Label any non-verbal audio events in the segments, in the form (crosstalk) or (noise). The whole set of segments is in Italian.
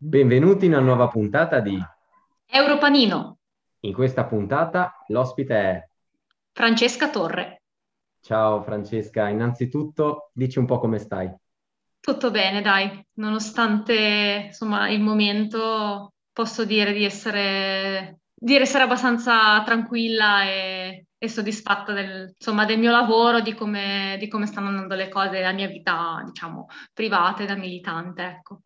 Benvenuti in una nuova puntata di Europanino. In questa puntata l'ospite è Francesca Torre. Ciao Francesca, innanzitutto dici un po' come stai. Tutto bene, dai, nonostante insomma il momento posso dire di essere, di essere abbastanza tranquilla e, e soddisfatta del, insomma, del, mio lavoro, di come, di come stanno andando le cose, della mia vita, diciamo, privata e da militante, ecco.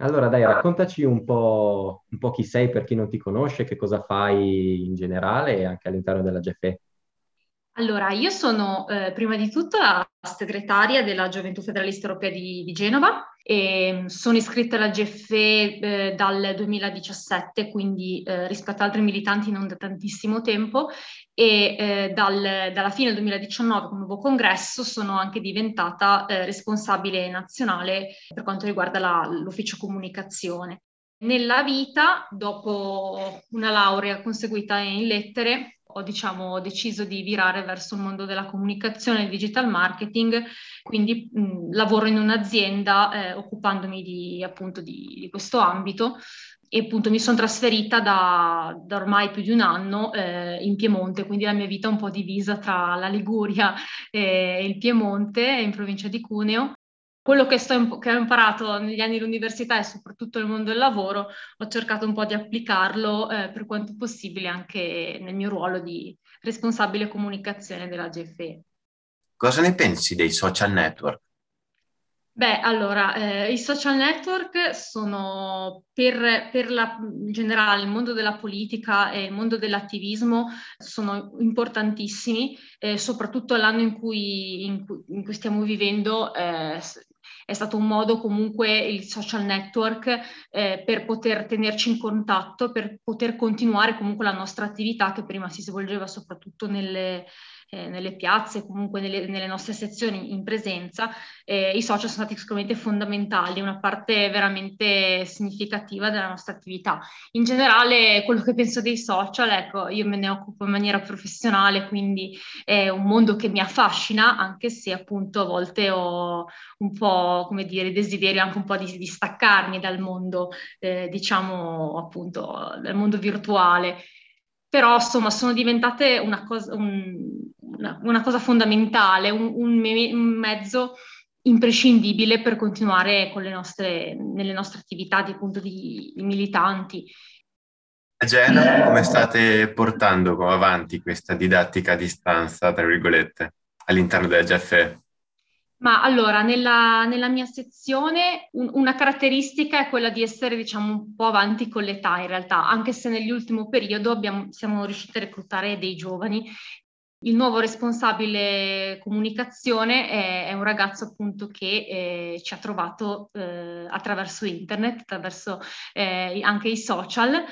Allora dai, raccontaci un po', un po' chi sei per chi non ti conosce, che cosa fai in generale anche all'interno della GFE. Allora, io sono eh, prima di tutto la segretaria della Gioventù Federalista Europea di, di Genova e sono iscritta alla GFE eh, dal 2017, quindi eh, rispetto ad altri militanti non da tantissimo tempo e eh, dal, dalla fine del 2019 con il nuovo congresso sono anche diventata eh, responsabile nazionale per quanto riguarda la, l'ufficio comunicazione. Nella vita, dopo una laurea conseguita in lettere, ho diciamo, deciso di virare verso il mondo della comunicazione e digital marketing, quindi mh, lavoro in un'azienda eh, occupandomi di, appunto di, di, questo ambito e appunto mi sono trasferita da, da, ormai più di un anno eh, in Piemonte, quindi la mia vita è un po' divisa tra la Liguria (laughs) e il Piemonte, in provincia di Cuneo quello che, sto, che, ho imparato negli anni dell'università e soprattutto nel mondo del lavoro, ho cercato un po' di applicarlo eh, per quanto possibile anche nel mio ruolo di responsabile comunicazione della GFE. Cosa ne pensi dei social network? Beh, allora, eh, i social network sono per, per la, in generale il mondo della politica e il mondo dell'attivismo sono importantissimi, eh, soprattutto l'anno in cui, in in cui stiamo vivendo. Eh, è stato un modo comunque il social network eh, per poter tenerci in contatto, per poter continuare comunque la nostra attività che prima si svolgeva soprattutto nelle, eh, nelle piazze, comunque nelle, nelle, nostre sezioni in presenza, eh, i social sono stati sicuramente fondamentali, una parte veramente significativa della nostra attività. In generale, quello che penso dei social, ecco, io me ne occupo in maniera professionale, quindi è un mondo che mi affascina, anche se appunto a volte ho un po', come dire, desiderio anche un po' di, di staccarmi dal mondo, eh, diciamo appunto, dal mondo virtuale però insomma sono diventate una cosa, un, una, una cosa fondamentale, un, un, me- un, mezzo imprescindibile per continuare nostre, nelle nostre attività di, appunto, di, di militanti. A Genova come state portando avanti questa didattica a distanza, tra virgolette, all'interno della GFE? Ma allora, nella, nella mia sezione un, una caratteristica è quella di essere, diciamo, un po' avanti con l'età in realtà, anche se nell'ultimo periodo abbiamo, siamo riusciti a reclutare dei giovani. Il nuovo responsabile comunicazione è, è un ragazzo appunto che eh, ci ha trovato eh, attraverso internet, attraverso eh, anche i social,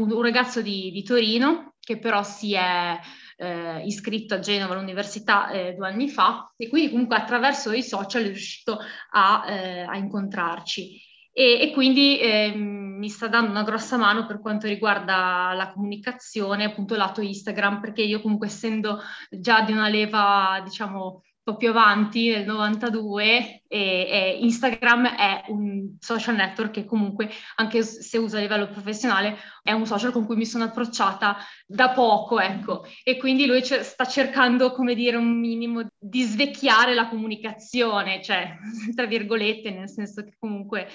un, un ragazzo di, di Torino che però si è eh, iscritto a Genova all'università eh, due anni fa e quindi comunque attraverso i social è riuscito a, eh, a incontrarci. E, e quindi eh, mi sta dando una grossa mano per quanto riguarda la comunicazione, appunto lato Instagram, perché io comunque essendo già di una leva, diciamo, po' più avanti, nel 92, e, e, Instagram è un social network che comunque, anche se uso a livello professionale, è un social con cui mi sono approcciata da poco, ecco. E quindi lui c- sta cercando, come dire, un minimo di svecchiare la comunicazione, cioè, (laughs) tra virgolette, nel senso che comunque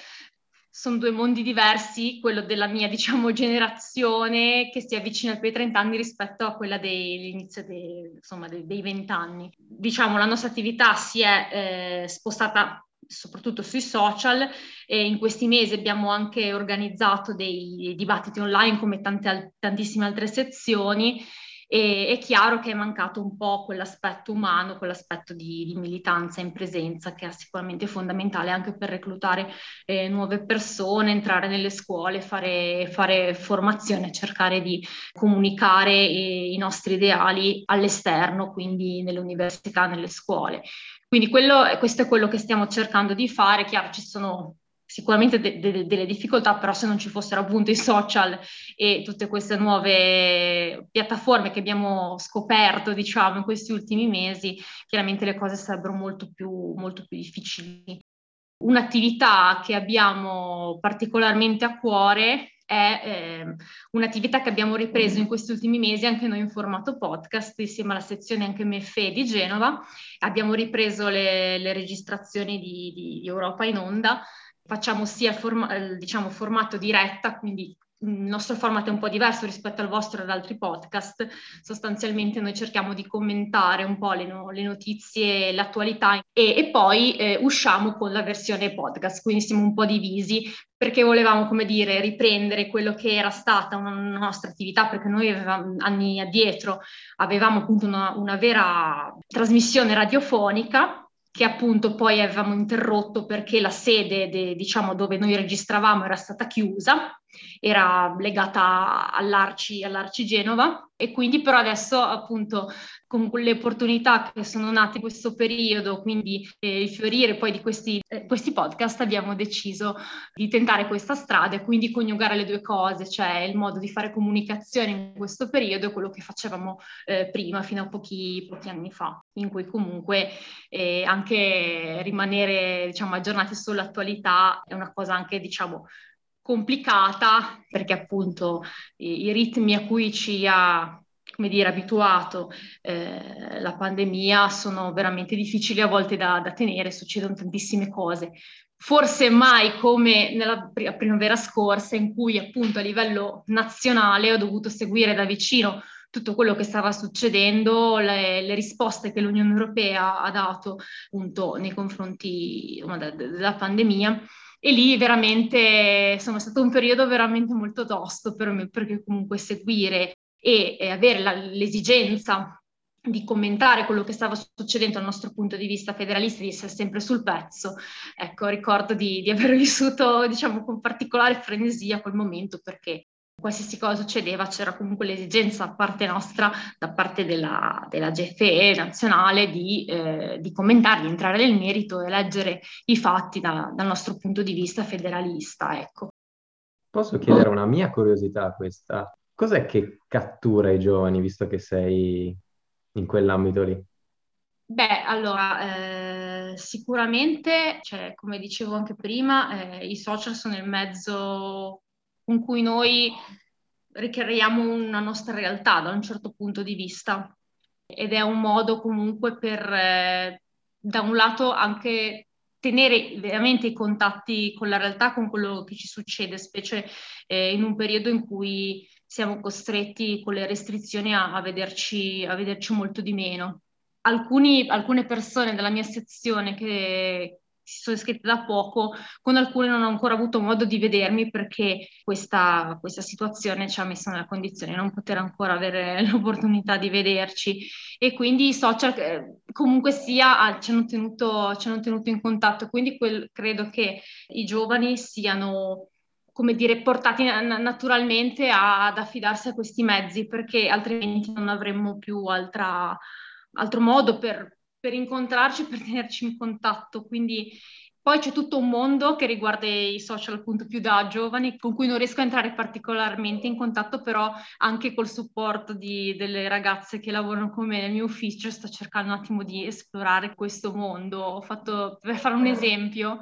sono due mondi diversi, quello della mia, diciamo, generazione che si avvicina ai tuoi 30 anni rispetto a quella dell'inizio dei, insomma, dei, 20 anni. Diciamo, la nostra attività si è eh, spostata soprattutto sui social e in questi mesi abbiamo anche organizzato dei dibattiti online come tante, tantissime altre sezioni e è chiaro che è mancato un po' quell'aspetto umano, quell'aspetto di, di militanza in presenza che è sicuramente fondamentale anche per reclutare eh, nuove persone, entrare nelle scuole, fare, fare formazione, cercare di comunicare eh, i nostri ideali all'esterno, quindi nelle università, nelle scuole. Quindi quello, questo è quello che stiamo cercando di fare. Chiaro, ci sono sicuramente de- de- delle difficoltà, però se non ci fossero appunto i social e tutte queste nuove piattaforme che abbiamo scoperto, diciamo, in questi ultimi mesi, chiaramente le cose sarebbero molto più, molto più difficili. Un'attività che abbiamo particolarmente a cuore è eh, un'attività che abbiamo ripreso in questi ultimi mesi anche noi in formato podcast insieme alla sezione anche MFE di Genova. Abbiamo ripreso le, le registrazioni di, di, Europa in onda. Facciamo sia forma, diciamo, formato diretta, quindi il nostro format è un po' diverso rispetto al vostro e ad altri podcast. Sostanzialmente noi cerchiamo di commentare un po' le, no- le notizie, l'attualità e, e poi eh, usciamo con la versione podcast, quindi siamo un po' divisi perché volevamo, come dire, riprendere quello che era stata una nostra attività, perché noi avevamo, anni addietro avevamo appunto una, una vera trasmissione radiofonica che appunto poi avevamo interrotto perché la sede, de, diciamo, dove noi registravamo era stata chiusa, era legata all'Arci, all'Arci Genova e quindi però adesso appunto con le opportunità che sono nate in questo periodo, quindi eh, il fiorire poi di questi, eh, questi, podcast, abbiamo deciso di tentare questa strada e quindi coniugare le due cose, cioè il modo di fare comunicazione in questo periodo e quello che facevamo eh, prima, fino a pochi, pochi, anni fa, in cui comunque eh, anche rimanere diciamo, aggiornati sull'attualità è una cosa anche diciamo complicata perché appunto i, i ritmi a cui ci ha come dire, abituato eh, la pandemia sono veramente difficili a volte da, da, tenere, succedono tantissime cose. Forse mai come nella primavera scorsa in cui appunto a livello nazionale ho dovuto seguire da vicino tutto quello che stava succedendo, le, le risposte che l'Unione Europea ha dato appunto nei confronti della pandemia e lì veramente insomma, è stato un periodo veramente molto tosto per me perché comunque seguire e, e avere la, l'esigenza di commentare quello che stava succedendo dal nostro punto di vista federalista, di essere sempre sul pezzo. Ecco, ricordo di, di aver (laughs) vissuto, diciamo, con particolare frenesia quel momento perché qualsiasi cosa succedeva c'era comunque l'esigenza da parte nostra, da parte della, della GFE nazionale, di, eh, di, commentare, di entrare nel merito e leggere i fatti da, dal nostro punto di vista federalista. Ecco. Posso chiedere una mia curiosità questa? Cos'è che cattura i giovani, visto che sei in quell'ambito lì? Beh, allora, eh, sicuramente, cioè, come dicevo anche prima, eh, i social sono il mezzo con cui noi ricreiamo una nostra realtà da un certo punto di vista ed è un modo comunque per, eh, da un lato, anche tenere veramente i contatti con la realtà, con quello che ci succede, specie eh, in un periodo in cui siamo costretti con le restrizioni a, a, vederci, a vederci, molto di meno. Alcuni, alcune persone della mia sezione che, si sono iscritte da poco, con alcune non ho ancora avuto modo di vedermi perché questa, questa situazione ci ha messo nella condizione di non poter ancora avere (laughs) l'opportunità di vederci e quindi i social eh, comunque sia ci hanno tenuto, ci hanno tenuto in contatto, quindi quel, credo che i giovani siano come dire, portati naturalmente a, ad affidarsi a questi mezzi perché altrimenti non avremmo più altra, altro modo per per incontrarci, per (laughs) tenerci in contatto. Quindi poi c'è tutto un mondo che riguarda i social appunto più da giovani, con cui non riesco a entrare particolarmente in contatto, però anche col supporto di, delle ragazze che lavorano con me nel mio ufficio sto cercando un attimo di esplorare questo mondo. Ho fatto, per fare un esempio,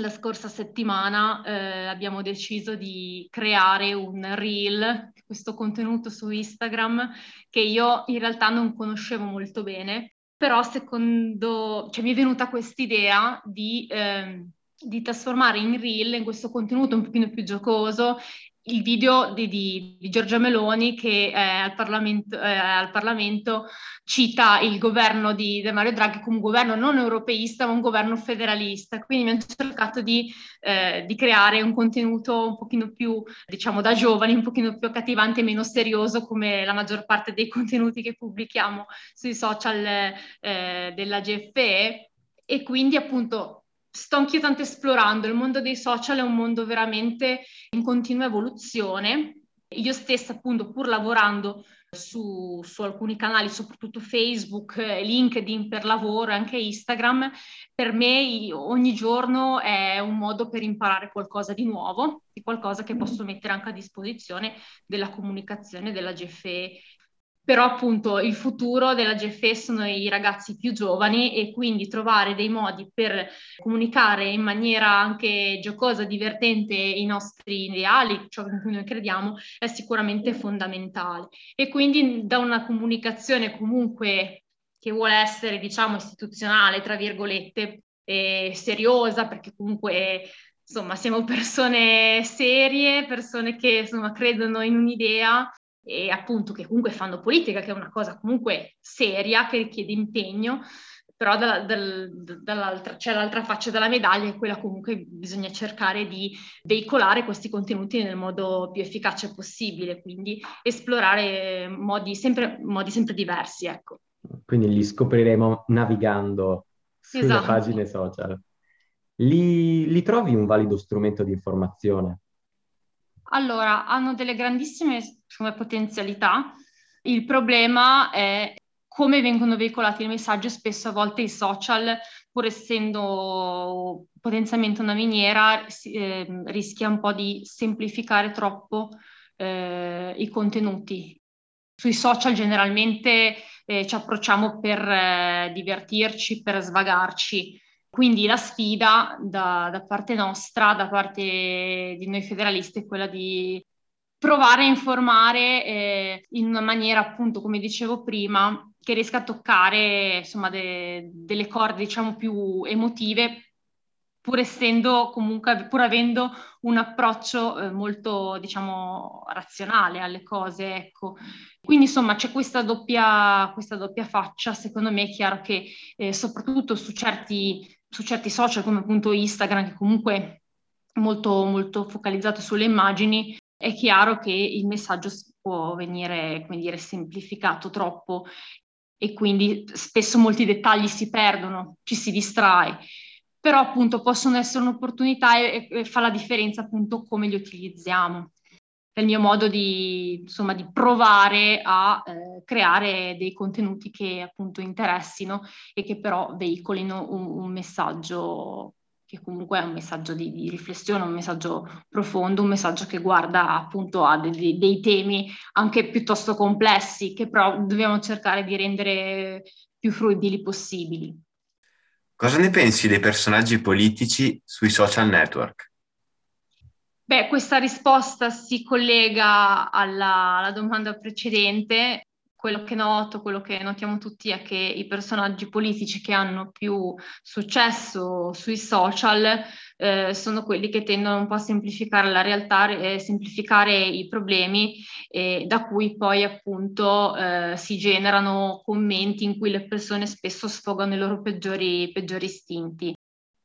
la scorsa settimana eh, abbiamo deciso di creare un reel, questo contenuto su Instagram che io in realtà non conoscevo molto bene però secondo, cioè mi è venuta quest'idea di, eh, di trasformare in reel, in questo contenuto un pochino più giocoso, il video di, di, di Giorgia Meloni che eh, al, Parlamento, eh, al, Parlamento, cita il governo di, di, Mario Draghi come un governo non europeista ma un governo federalista. Quindi hanno cercato di, eh, creare un contenuto un pochino più, diciamo, da giovani, un pochino più accattivante e meno serioso come la maggior parte dei (laughs) contenuti che pubblichiamo sui social eh, della GFE. E quindi appunto sto anch'io tanto esplorando, il mondo dei social è un mondo veramente in continua evoluzione. Io stessa, appunto, pur lavorando su, su, alcuni canali, soprattutto Facebook, LinkedIn per lavoro, anche Instagram, per me ogni giorno è un modo per imparare qualcosa di nuovo, di qualcosa che posso mettere anche a disposizione della comunicazione della GFE però appunto il futuro della GFE sono i ragazzi più giovani e quindi trovare dei modi per comunicare in maniera anche giocosa, divertente i nostri ideali, ciò in cui noi crediamo, è sicuramente fondamentale. E quindi da una comunicazione comunque che vuole essere, diciamo, istituzionale, tra virgolette, seriosa, perché comunque insomma siamo persone serie, persone che insomma credono in un'idea e appunto che comunque fanno politica, che è una cosa comunque seria, che richiede impegno, però dalla, dal, dall'altra, c'è l'altra faccia della medaglia, è quella comunque bisogna cercare di veicolare questi contenuti nel modo più efficace possibile, quindi esplorare modi sempre, modi sempre diversi, ecco. Quindi li scopriremo navigando sulle esatto. pagine social. Li, li trovi un valido strumento di informazione? Allora, hanno delle grandissime come, potenzialità. Il problema è come vengono veicolati i messaggi. Spesso a volte i social, pur essendo potenzialmente una miniera, eh, rischia un po' di semplificare troppo eh, i contenuti. Sui social generalmente eh, ci approcciamo per eh, divertirci, per svagarci quindi la sfida da, da, parte nostra, da parte di noi federalisti, è quella di provare a informare eh, in una maniera, appunto, come dicevo prima, che riesca a toccare insomma de, delle corde, diciamo, più emotive, pur essendo comunque, pur avendo un approccio eh, molto, diciamo, razionale alle cose, ecco. Quindi, insomma, c'è questa doppia, questa doppia faccia. Secondo me è chiaro che, eh, soprattutto su certi su certi social come appunto Instagram, che comunque è molto, molto focalizzato sulle immagini, è chiaro che il messaggio può venire, come dire, semplificato troppo e quindi spesso molti dettagli si perdono, ci si distrae, però appunto possono essere un'opportunità e, e fa la differenza appunto come li utilizziamo il mio modo di, insomma, di provare a eh, creare dei contenuti che appunto interessino e che però veicolino un, un messaggio che comunque è un messaggio di, di, riflessione, un messaggio profondo, un messaggio che guarda appunto a dei, dei temi anche piuttosto complessi che però dobbiamo cercare di rendere più fruibili possibili. Cosa ne pensi dei personaggi politici sui social network? Beh, questa risposta si collega alla, alla, domanda precedente. Quello che noto, quello che notiamo tutti è che i personaggi politici che hanno più successo sui social eh, sono quelli che tendono un po' a semplificare la realtà, eh, semplificare i problemi, eh, da cui poi appunto eh, si generano commenti in cui le persone spesso sfogano i loro peggiori, peggiori istinti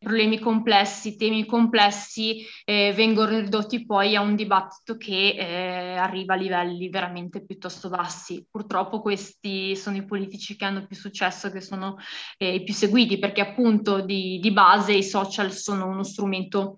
problemi complessi, temi complessi eh, vengono ridotti poi a un dibattito che eh, arriva a livelli veramente piuttosto bassi. Purtroppo questi sono i politici che hanno più successo, che sono eh, i più seguiti, perché appunto di, di base i social sono uno strumento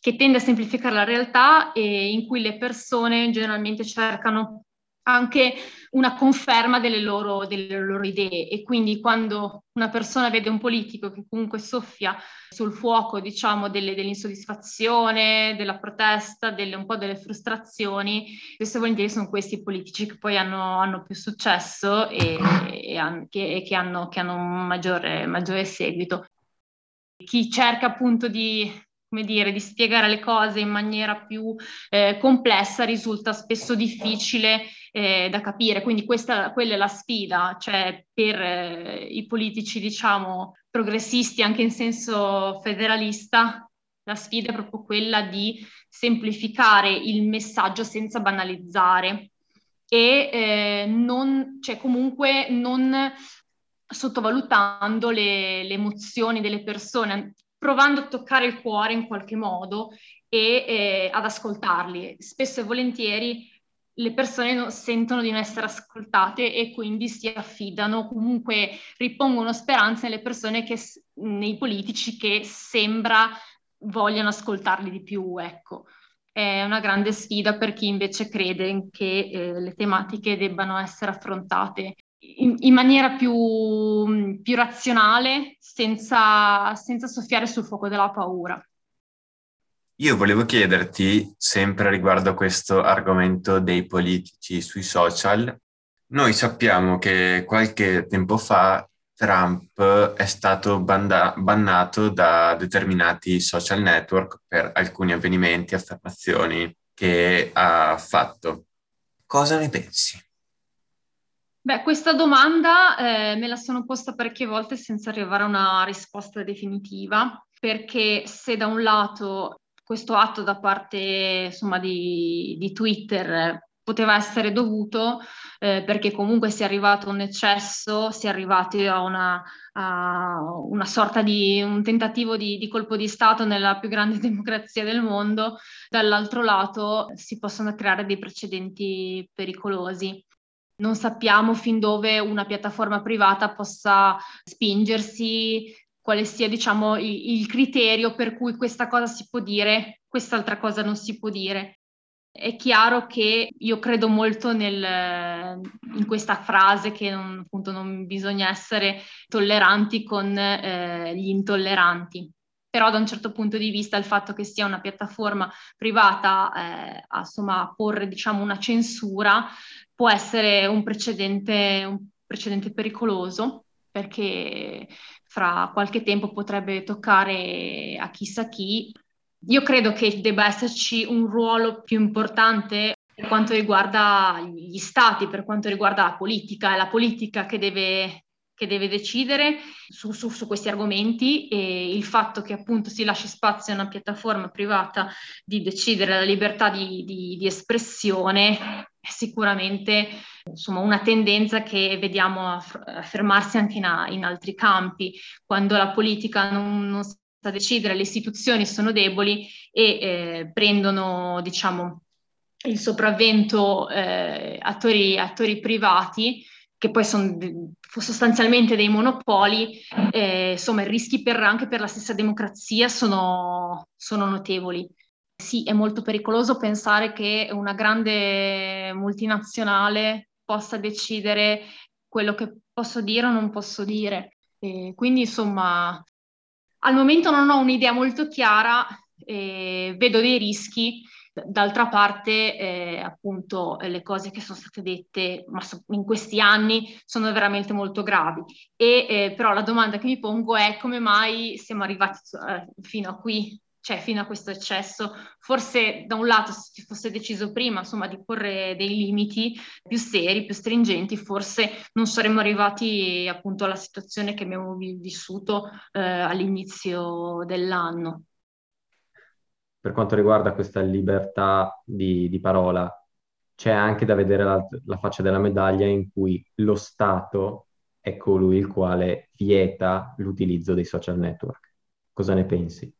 che tende a semplificare la realtà e in cui le persone generalmente cercano anche una conferma delle loro, delle loro, idee e quindi quando una persona vede un politico che comunque soffia sul fuoco, diciamo, delle, dell'insoddisfazione, della protesta, delle, un po' delle frustrazioni, spesso e volentieri sono questi politici che poi hanno, hanno più successo e, e, che, che, hanno, che hanno un maggiore, maggiore seguito. Chi cerca appunto di come dire, di spiegare le cose in maniera più eh, complessa risulta spesso difficile eh, da capire. Quindi questa, quella è la sfida, cioè per eh, i politici, diciamo, progressisti anche in senso federalista, la sfida è proprio quella di semplificare il messaggio senza banalizzare e eh, non, cioè comunque non sottovalutando le, le emozioni delle persone, provando a toccare il cuore in qualche modo e eh, ad ascoltarli. Spesso e volentieri le persone sentono di non essere ascoltate e quindi si affidano, comunque ripongono speranza nelle persone, che, nei politici che sembra vogliano ascoltarli di più, ecco. È una grande sfida per chi invece crede che eh, le tematiche debbano essere affrontate in, in maniera più, più razionale, senza, senza soffiare sul fuoco della paura. Io volevo chiederti, sempre riguardo a questo argomento dei politici sui social, Noi sappiamo che qualche tempo fa Trump è stato banda- bannato da determinati social network per alcuni avvenimenti e affermazioni che ha fatto. Cosa ne pensi? Beh, questa domanda eh, me la sono posta parecchie volte senza arrivare a una risposta definitiva, perché se da un lato questo atto da parte insomma, di, di Twitter poteva essere dovuto eh, perché comunque si è arrivato a un eccesso, si è arrivati a una, a una sorta di un tentativo di, di, colpo di Stato nella più grande (laughs) democrazia del mondo, dall'altro lato si possono creare dei precedenti pericolosi. Non sappiamo fin dove una piattaforma privata possa spingersi, quale sia diciamo, il, criterio per cui questa cosa si può dire, quest'altra cosa non si può dire. È chiaro che io credo molto nel, in questa frase che non, appunto non bisogna essere tolleranti con eh, gli intolleranti. Però da un certo punto di vista il fatto che sia una piattaforma privata eh, a, insomma, porre diciamo, una censura può essere un precedente, un precedente pericoloso perché fra qualche tempo potrebbe toccare a chissà chi. Io credo che debba esserci un ruolo più importante per quanto riguarda gli stati, per quanto riguarda la politica, è la politica che deve, che deve decidere su, su, su, questi argomenti e il fatto che appunto si lasci spazio a una piattaforma privata di decidere la libertà di, di, di espressione è sicuramente insomma, una tendenza che vediamo affermarsi anche in, in altri campi, quando la politica non, non a decidere, le istituzioni sono deboli e eh, prendono, diciamo, il sopravvento eh, attori, attori privati che poi sono sostanzialmente dei monopoli, eh, insomma i rischi per, anche per la stessa democrazia sono, sono notevoli. Sì, è molto pericoloso pensare che una grande multinazionale possa decidere quello che posso dire o non posso dire. E quindi, insomma, al momento non ho un'idea molto chiara, eh, vedo dei rischi, d'altra parte eh, appunto le cose che sono state dette in questi anni sono veramente molto gravi. E eh, però la domanda che mi pongo è come mai siamo arrivati eh, fino a qui cioè fino a questo eccesso. Forse da un lato se si fosse deciso prima insomma, di porre dei limiti più seri, più stringenti, forse non saremmo arrivati appunto alla situazione che abbiamo vissuto eh, all'inizio dell'anno. Per quanto riguarda questa libertà di, di parola, c'è anche da vedere la, la faccia della medaglia in cui lo Stato è colui il quale vieta l'utilizzo dei social network. Cosa ne pensi?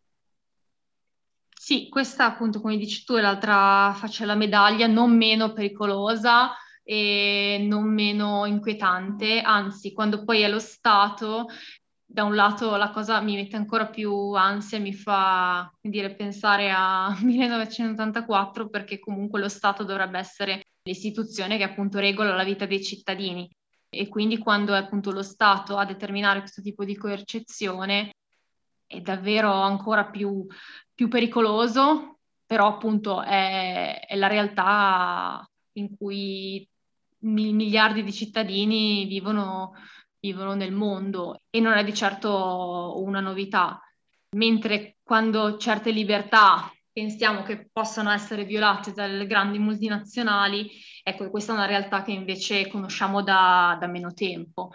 Sì, questa appunto, come dici tu, è l'altra faccia della medaglia, non meno pericolosa e non meno inquietante, anzi, quando poi è lo Stato, da un lato la cosa mi mette ancora più ansia, mi fa dire, pensare a (laughs) 1984, perché comunque lo Stato dovrebbe essere l'istituzione che appunto regola la vita dei cittadini. E quindi quando è appunto lo Stato a determinare questo tipo di coercizione, è davvero ancora più, più pericoloso, però appunto è, è, la realtà in cui miliardi di cittadini vivono, vivono nel mondo e non è di certo una novità. Mentre quando certe libertà pensiamo che possano essere violate dalle grandi multinazionali, ecco, questa è una realtà che invece conosciamo da, da meno tempo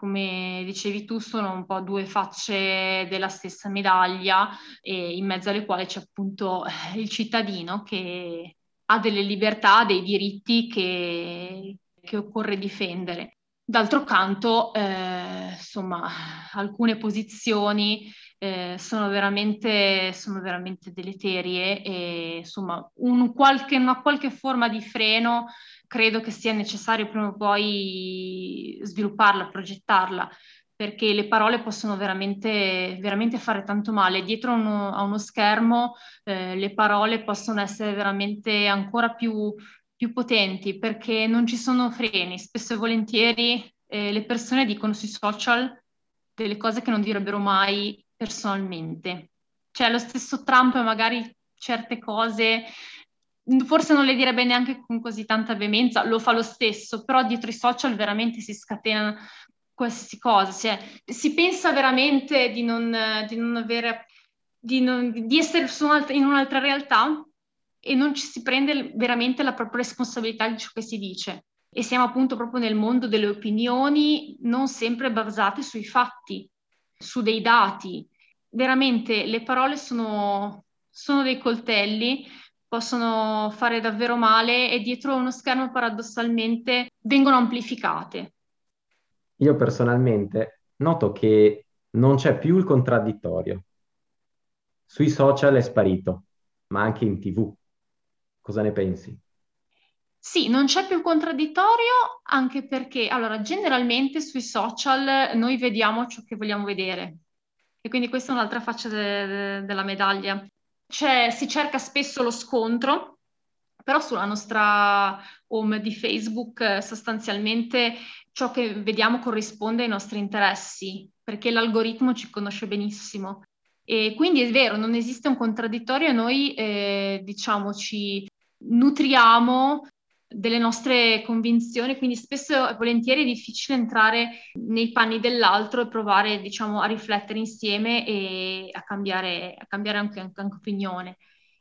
come dicevi tu, sono un po' due facce della stessa medaglia, e in mezzo alle quali c'è appunto eh, il cittadino che ha delle libertà, dei diritti che, che occorre difendere. D'altro canto, eh, insomma, alcune posizioni eh, sono, veramente, sono veramente deleterie e insomma un qualche, una qualche forma di freno credo che sia necessario prima o poi svilupparla, progettarla, perché le parole possono veramente, veramente fare tanto male. Dietro uno, a uno schermo eh, le parole possono essere veramente ancora più, più, potenti, perché non ci sono freni. Spesso e volentieri eh, le persone dicono sui social delle cose che non direbbero mai personalmente. Cioè lo stesso Trump magari certe cose forse non le direbbe neanche con così tanta veemenza, lo fa lo stesso, però dietro i social veramente si scatenano qualsiasi cosa, cioè, si pensa veramente di non, di non avere, di, non, di essere in un'altra realtà e non ci si prende veramente la propria responsabilità di ciò che si dice. E siamo appunto proprio nel mondo delle opinioni non sempre basate sui fatti, su dei dati. Veramente le parole sono, sono dei coltelli, possono fare davvero male e dietro uno schermo paradossalmente vengono amplificate. Io personalmente noto che non c'è più il contraddittorio. Sui social è sparito, ma anche in tv. Cosa ne pensi? Sì, non c'è più contraddittorio anche perché, allora, generalmente sui social noi vediamo ciò che vogliamo vedere e quindi questa è un'altra faccia de- de- della medaglia. C'è, si cerca spesso lo scontro, però sulla nostra home di Facebook eh, sostanzialmente ciò che vediamo corrisponde ai nostri interessi, perché l'algoritmo ci conosce benissimo. E quindi è vero, non esiste un contraddittorio noi, eh, diciamo, ci nutriamo delle nostre convinzioni, quindi spesso e volentieri è difficile entrare nei panni dell'altro e provare, diciamo, a riflettere insieme e a cambiare, a cambiare anche, anche, anche opinione.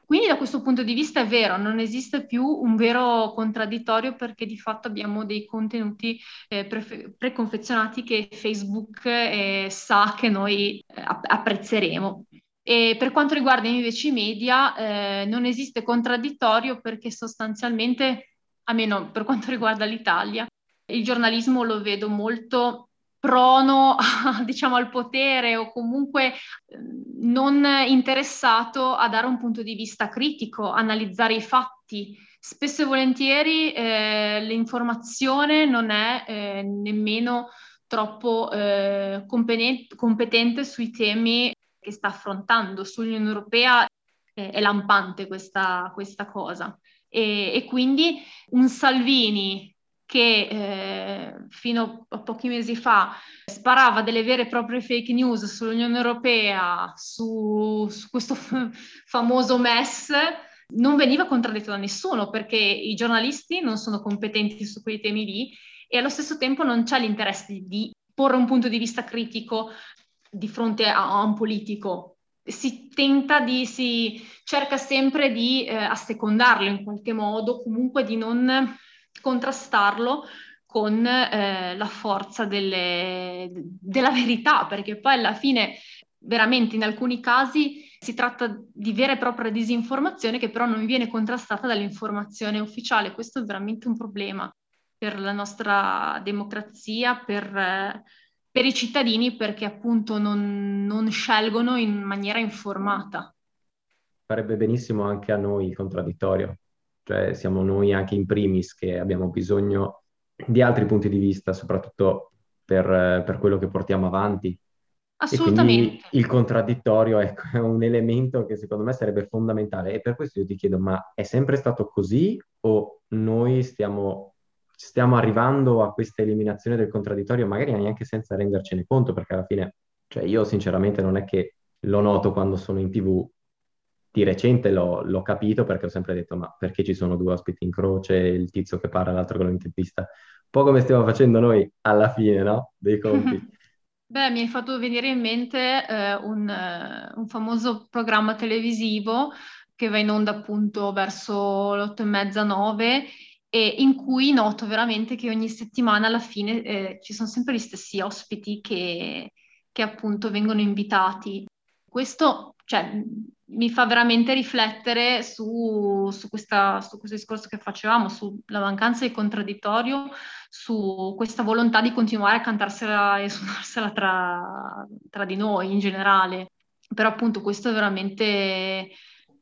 Quindi da questo punto di vista è vero, non esiste più un vero contraddittorio perché di fatto abbiamo dei contenuti eh, pre- preconfezionati che Facebook eh, sa che noi apprezzeremo. E per quanto riguarda invece i media, eh, non esiste contraddittorio perché sostanzialmente, almeno per quanto (laughs) riguarda l'Italia, il giornalismo lo vedo molto prono (laughs) diciamo, al potere o comunque ehm, non interessato a dare un punto di vista critico, analizzare i fatti. Spesso e volentieri eh, l'informazione non è eh, nemmeno troppo eh, competente, sui temi che sta affrontando. Sull'Unione Europea eh, è lampante questa, questa cosa. E, e, quindi un Salvini che eh, fino a pochi mesi fa sparava delle vere e proprie fake news sull'Unione Europea, su, su questo f- famoso MES, non veniva contraddetto da nessuno perché i giornalisti non sono competenti su quei temi lì e allo stesso tempo non c'è l'interesse di porre un punto di vista critico di fronte a, a un politico. Si tenta di, si cerca sempre di eh, assecondarlo in qualche modo, comunque di non contrastarlo con eh, la forza delle, della verità, perché poi alla fine veramente in alcuni casi si tratta di vera e propria disinformazione che però non viene contrastata dall'informazione ufficiale. Questo è veramente un problema per la nostra democrazia, per, eh, per i cittadini, perché appunto non, non scelgono in maniera informata. Farebbe benissimo anche a noi il contraddittorio, cioè siamo noi anche in primis che abbiamo bisogno di altri punti di vista, soprattutto per, per quello che portiamo avanti. Assolutamente. il contraddittorio ecco, è un elemento che secondo me sarebbe fondamentale e per questo io ti chiedo, ma è sempre stato così o noi stiamo, stiamo arrivando a questa eliminazione del contraddittorio magari neanche senza rendercene conto, perché alla fine, cioè io sinceramente non è che lo noto quando sono in tv, di recente l'ho, l'ho, capito perché ho sempre detto, ma perché ci sono due ospiti in croce, il tizio che parla, l'altro che lo intervista? Un po' come stiamo facendo noi alla fine, no? Dei (laughs) conti. Beh, mi hai fatto venire in mente eh, un, uh, un, famoso programma televisivo che va in onda appunto verso le otto e mezza, nove, e in cui noto veramente che ogni settimana alla fine eh, ci sono sempre gli stessi ospiti che, che appunto vengono invitati. Questo, cioè, mi fa veramente riflettere su, su, questa, su, questo discorso che facevamo, sulla mancanza di contraddittorio, su questa volontà di continuare a cantarsela e (laughs) suonarsela tra, tra di noi in generale. Però appunto questo è veramente,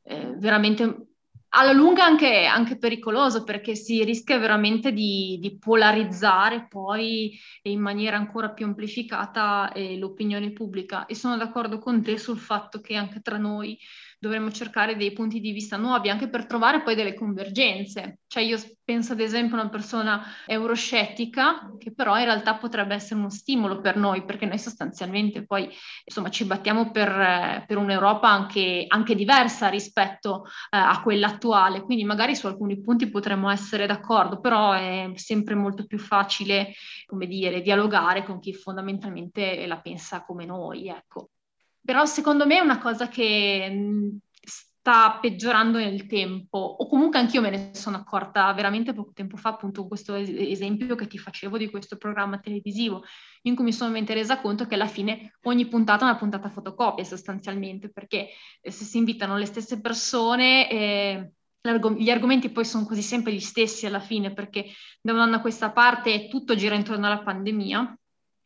eh, veramente alla lunga anche, anche, pericoloso perché si rischia veramente di, di, polarizzare poi in maniera ancora più amplificata eh, l'opinione pubblica. E sono d'accordo con te sul fatto che anche tra noi dovremmo cercare dei punti di vista nuovi anche per trovare poi delle convergenze. Cioè io penso ad esempio a una persona euroscettica che però in realtà potrebbe essere uno stimolo per noi perché noi sostanzialmente poi insomma ci battiamo per, per un'Europa anche, anche, diversa rispetto eh, a quella attuale, quindi magari su alcuni punti potremmo essere d'accordo, però è sempre molto più facile, come dire, dialogare con chi fondamentalmente la pensa come noi, ecco. Però secondo me è una cosa che sta peggiorando nel tempo, o comunque anch'io me ne sono accorta veramente poco tempo fa, appunto questo esempio che ti facevo di questo programma televisivo, in cui mi sono resa conto che alla fine ogni puntata è una puntata fotocopia sostanzialmente, perché eh, se si invitano le stesse persone... Eh, gli argomenti poi sono quasi sempre gli stessi alla fine, perché da un anno a questa parte tutto gira intorno alla pandemia,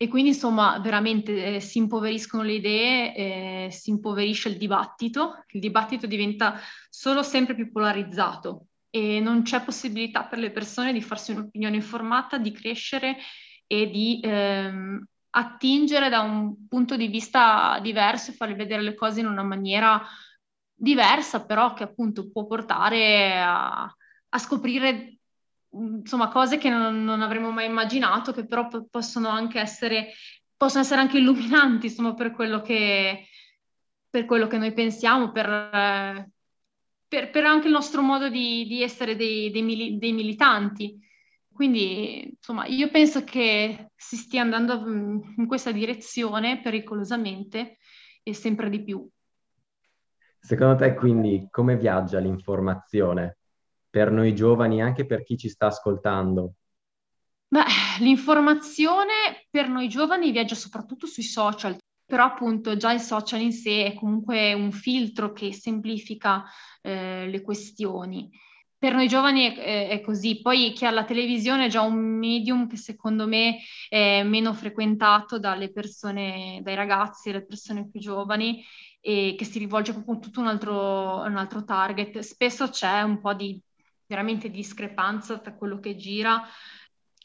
e quindi insomma veramente eh, si impoveriscono le idee, eh, si impoverisce il dibattito, il dibattito diventa solo sempre più polarizzato e non c'è possibilità per le persone di farsi un'opinione informata, di crescere e di ehm, attingere da un punto di vista diverso e farle vedere le cose in una maniera diversa, però che appunto può portare a, a scoprire insomma, cose che non, non, avremmo mai immaginato, che però p- possono anche essere, possono essere anche illuminanti, insomma, per quello che, per quello che noi pensiamo, per, per, per, anche il nostro modo di, di essere dei, dei, mili, dei, militanti. Quindi, insomma, io penso che si stia andando in questa direzione pericolosamente e sempre di più. Secondo te, quindi, come viaggia l'informazione per noi giovani, anche per chi ci sta ascoltando? Beh, l'informazione per noi giovani viaggia soprattutto sui social, però appunto già il social in sé è comunque un filtro che semplifica eh, le questioni. Per noi giovani è, così, poi chi ha la televisione è già un medium che secondo me è meno frequentato dalle persone, dai ragazzi, dalle persone più giovani e che si rivolge proprio a tutto un altro, un altro target. Spesso c'è un po' di veramente discrepanza tra quello che gira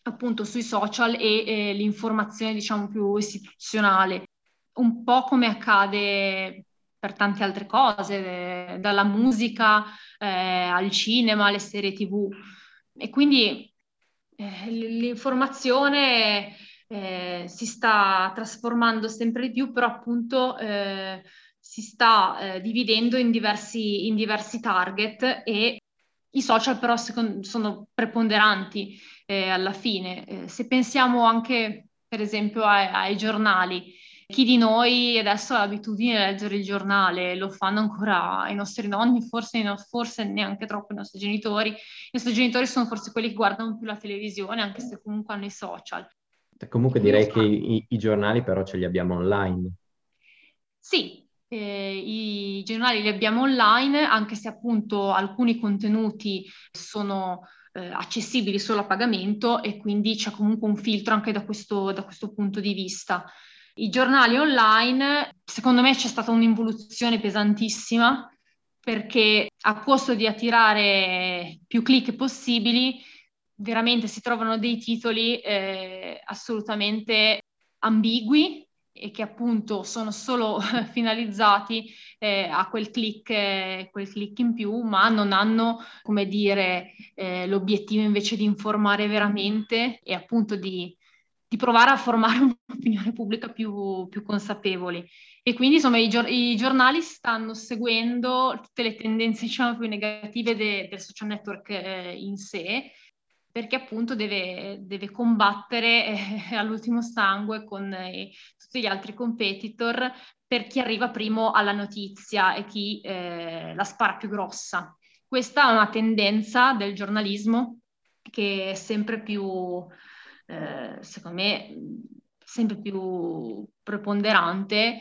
appunto sui social e eh, l'informazione diciamo più istituzionale, un po' come accade per tante altre cose, eh, dalla musica eh, al cinema, alle serie tv. E quindi eh, l'informazione eh, si sta trasformando sempre di più, però appunto eh, si sta dividendo in diversi, in diversi target e i social però sono preponderanti eh, alla fine. Eh, se pensiamo anche, per esempio, ai, ai, giornali, chi di noi adesso ha l'abitudine di leggere il giornale, lo fanno ancora i nostri nonni, forse, forse neanche troppo i nostri genitori. I nostri genitori sono forse quelli che guardano più la televisione, anche se comunque hanno i social. Comunque direi che i, i giornali però ce li abbiamo online. Sì, eh, I giornali li abbiamo online, anche se appunto alcuni contenuti sono eh, accessibili solo a pagamento e quindi c'è comunque un filtro anche da questo, da questo punto di vista. I giornali online, secondo me c'è stata un'involuzione pesantissima perché a costo di attirare più click possibili, veramente si trovano dei titoli eh, assolutamente ambigui e che appunto sono solo (laughs) finalizzati eh, a quel click, eh, quel click in più, ma non hanno, come dire, eh, l'obiettivo invece di informare veramente e appunto di, di provare a formare (laughs) un'opinione pubblica più, più consapevole. E quindi insomma i, gior- i, giornali stanno seguendo tutte le tendenze diciamo più negative de- del social network eh, in sé perché appunto deve, deve combattere eh, (laughs) all'ultimo sangue con eh, tutti gli altri competitor per chi arriva primo alla notizia e chi eh, la spara più grossa. Questa è una tendenza del giornalismo che è sempre più, eh, secondo me, sempre più preponderante,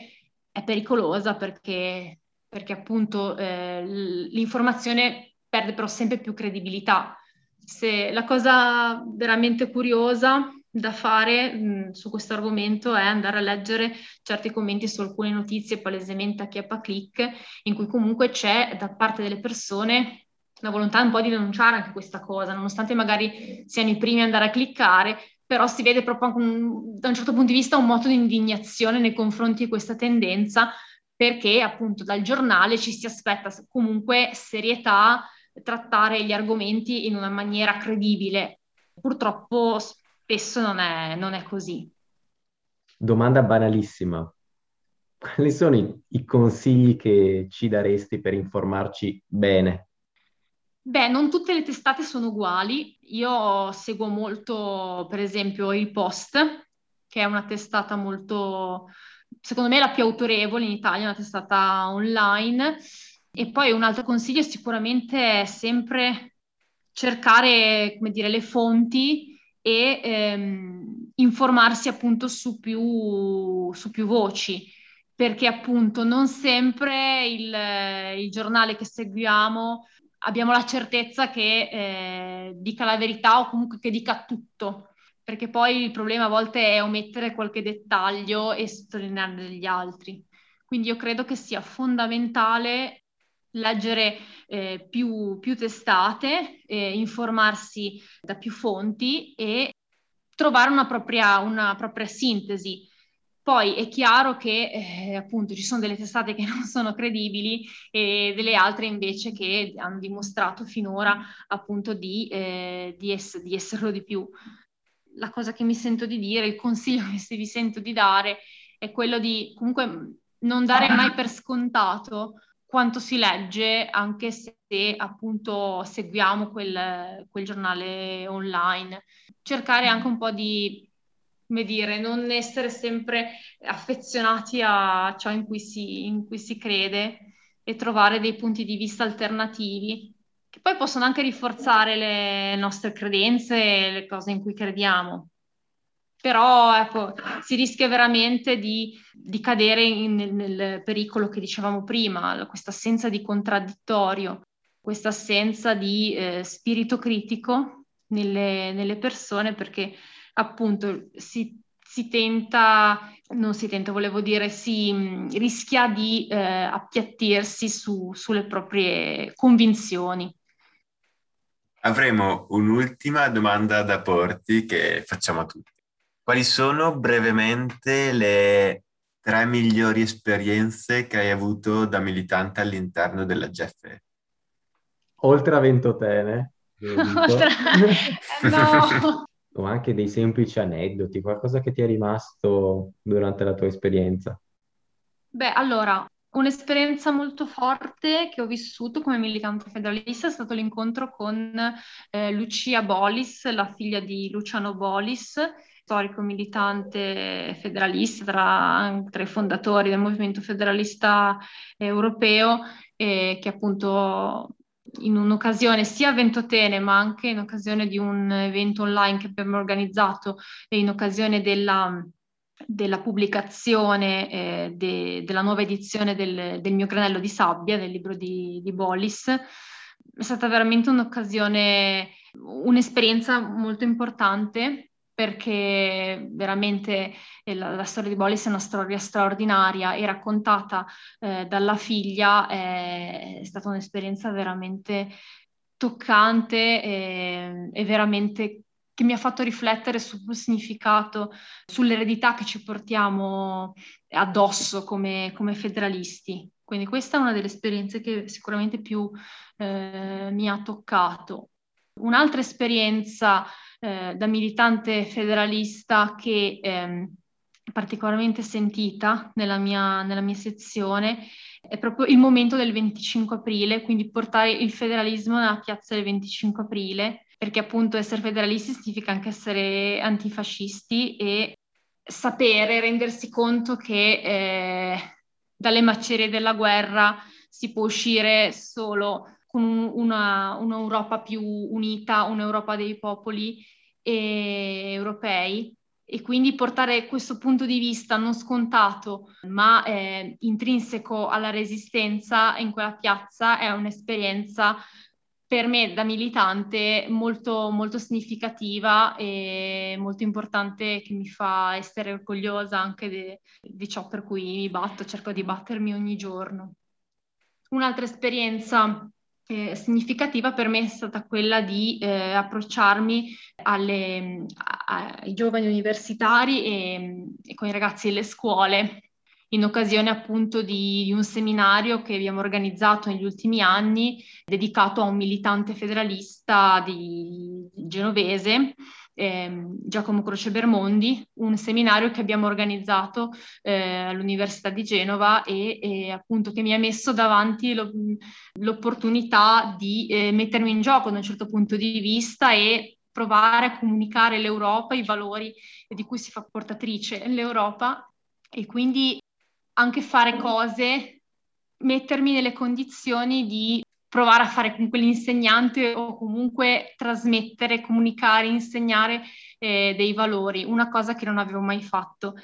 è pericolosa perché, perché appunto eh, l'informazione perde però sempre più credibilità se la cosa veramente curiosa da fare mh, su questo argomento è andare a leggere certi commenti su alcune notizie palesemente a chiappa click, in cui comunque c'è da parte delle persone la volontà un po' di denunciare anche questa cosa, nonostante magari siano i primi ad andare a cliccare, però si vede proprio un, da un certo punto di vista un moto di indignazione nei confronti di questa tendenza perché appunto dal giornale ci si aspetta comunque serietà, trattare gli argomenti in una maniera credibile. Purtroppo spesso non è, non è così. Domanda banalissima. Quali sono i, i consigli che ci daresti per informarci bene? Beh, non tutte le testate sono uguali. Io seguo molto, per esempio, il Post, che è una testata molto, secondo me, la più autorevole in Italia, una testata online. E poi un altro consiglio sicuramente è sempre cercare, come dire, le fonti e ehm, informarsi appunto su più, su più voci perché appunto non sempre il, il giornale che seguiamo abbiamo la certezza che eh, dica la verità o comunque che dica tutto, perché poi il problema a volte è omettere qualche dettaglio e sottolinearne gli altri. Quindi io credo che sia fondamentale leggere eh, più, più, testate, eh, informarsi da più fonti e trovare una propria, una propria sintesi poi è chiaro che eh, appunto ci sono delle testate che (laughs) non sono credibili e delle altre invece che hanno dimostrato finora appunto di, eh, di, ess- di esserlo di più. La cosa che mi sento di dire, il consiglio (laughs) che vi sento di dare è quello di comunque non dare mai per scontato quanto si legge, anche se appunto seguiamo quel, quel giornale online. Cercare anche un po' di come dire, non essere sempre affezionati a ciò in cui si, in cui si crede e trovare dei punti di vista alternativi che poi possono anche rinforzare le nostre credenze e le cose in cui crediamo. Però ecco, si rischia veramente di, di cadere in, nel pericolo che dicevamo prima, questa assenza di contraddittorio, questa assenza di eh, spirito critico nelle, nelle persone, perché appunto si, si tenta, non si tenta, volevo dire, si mh, rischia di eh, appiattirsi su, sulle proprie convinzioni. Avremo un'ultima domanda da porti che facciamo a tutti. Quali sono brevemente le tre migliori esperienze che hai avuto da militante all'interno della GFE? Oltre a Ventotene. Oltre... (laughs) no o anche dei semplici aneddoti, qualcosa che ti è rimasto durante la tua esperienza? Beh, allora, un'esperienza molto forte che ho vissuto come militante federalista è stato l'incontro con eh, Lucia Bolis, la figlia di Luciano Bolis, storico militante federalista, tra, tra i fondatori del movimento federalista europeo, eh, che appunto in un'occasione sia a Ventotene, ma anche in occasione di un evento online che abbiamo organizzato e in occasione della, della pubblicazione eh, de, della nuova edizione del, del, mio granello di sabbia, del libro di, di Bollis. È stata veramente un'occasione, un'esperienza molto importante perché veramente eh, la, la, storia di Bollis è una storia straordinaria e raccontata eh, dalla figlia è, è, stata un'esperienza veramente toccante e, e veramente che mi ha fatto riflettere sul significato, sull'eredità che ci portiamo addosso come, come, federalisti. Quindi questa è una delle esperienze che sicuramente più eh, mi ha toccato. Un'altra esperienza eh, da militante federalista che ehm, particolarmente sentita nella mia, nella mia sezione è proprio il momento del 25 aprile, quindi portare il federalismo nella piazza del 25 aprile, perché appunto essere federalisti significa anche essere antifascisti e sapere, rendersi conto che eh, dalle macerie della guerra si può uscire solo con una, un'Europa più unita, un'Europa dei popoli e europei e quindi portare questo punto di vista non scontato ma eh, intrinseco alla resistenza in quella piazza è un'esperienza per me da militante molto, molto significativa e molto importante che mi fa essere orgogliosa anche de, di ciò per cui mi batto, cerco di battermi ogni giorno. Un'altra esperienza eh, significativa per me è stata quella di eh, approcciarmi alle, a, ai giovani universitari e, e, con i ragazzi delle scuole in occasione appunto di, di, un seminario che abbiamo organizzato negli ultimi anni dedicato a un militante federalista di, di genovese eh, Giacomo Croce Bermondi, un seminario che abbiamo organizzato eh, all'Università di Genova e, e, appunto che mi ha messo davanti lo, l'opportunità di eh, mettermi in gioco da un certo punto di vista e provare a comunicare l'Europa, i valori di cui si fa portatrice l'Europa e quindi anche fare cose, mettermi nelle condizioni di provare a fare con quell'insegnante o comunque trasmettere, comunicare, insegnare eh, dei valori, una cosa che non avevo mai fatto.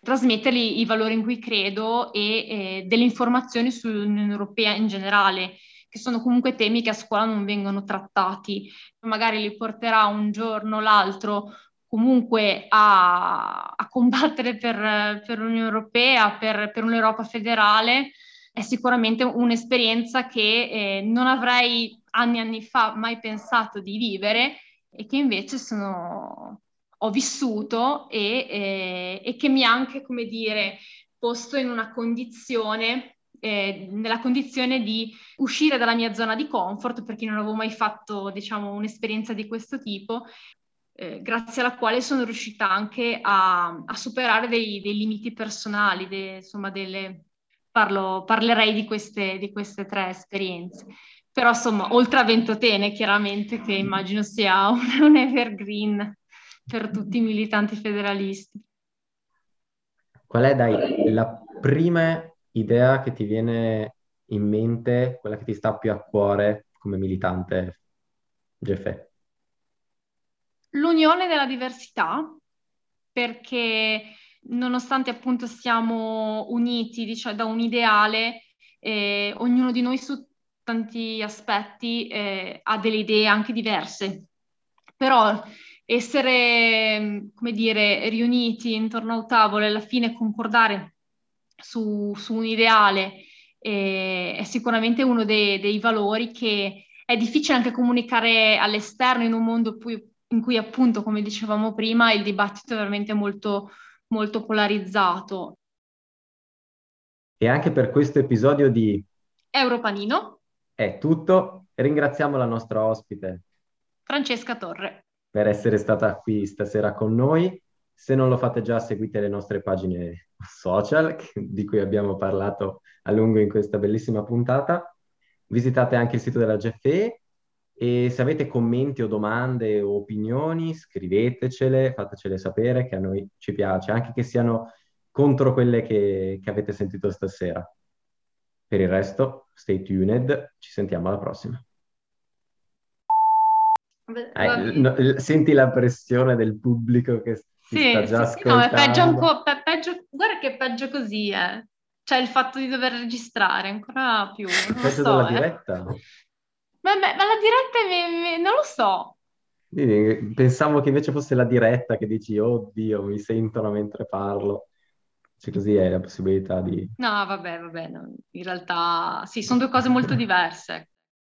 Trasmetterli i valori in cui credo e eh, delle informazioni sull'Unione Europea in generale, che sono comunque temi che a scuola non vengono trattati. Magari li porterà un giorno o l'altro comunque a, a combattere per, per l'Unione Europea, per, per un'Europa federale, è sicuramente un'esperienza che eh, non avrei anni e anni fa mai pensato di vivere e che invece sono, ho vissuto e, eh, e, che mi ha anche, come dire, posto in una condizione, eh, nella condizione di uscire dalla mia zona di comfort, perché non avevo mai fatto, diciamo, un'esperienza di questo tipo, eh, grazie alla quale sono riuscita anche a, a superare dei, dei, limiti personali, de, insomma, delle, parlo, parlerei di queste, di queste tre esperienze. Però insomma, oltre a Ventotene, chiaramente, che immagino sia un, (laughs) un evergreen per tutti i militanti federalisti. Qual è, dai, la prima idea che ti viene in mente, quella che ti sta più a cuore come militante GFE? L'unione della diversità, perché nonostante appunto siamo uniti diciamo, da un ideale, eh, ognuno di noi su tanti aspetti eh, ha delle idee anche diverse, però essere, come dire, riuniti intorno a un tavolo e alla fine concordare su, su un ideale eh, è sicuramente uno dei, dei valori che è difficile anche comunicare all'esterno in un mondo in cui appunto, come dicevamo prima, il dibattito è veramente molto molto polarizzato. E anche per questo episodio di Europanino è tutto. Ringraziamo la nostra ospite Francesca Torre per essere stata qui stasera con noi. Se non lo fate già, seguite le nostre pagine social (laughs) di cui abbiamo parlato a lungo in questa bellissima puntata. Visitate anche il sito della GFE e se avete commenti o domande o opinioni, scrivetecele, fatecele sapere che a noi ci piace, anche che siano contro quelle che, che avete sentito stasera. Per il resto, stay tuned, ci sentiamo alla prossima. Eh, no, senti la pressione del pubblico che sì, sta già sì, ascoltando. No, è peggio, ancora, peggio, guarda che è peggio così, eh. Cioè il fatto di dover registrare ancora più. Non peggio so, della eh. diretta? Ma, ma, ma la diretta mi, mi, non lo so. Pensavo che invece fosse la diretta che dici, oddio, mi sentono mentre parlo. Cioè, così è la possibilità di... No, vabbè, vabbè, no. in realtà sì, sono due cose molto diverse.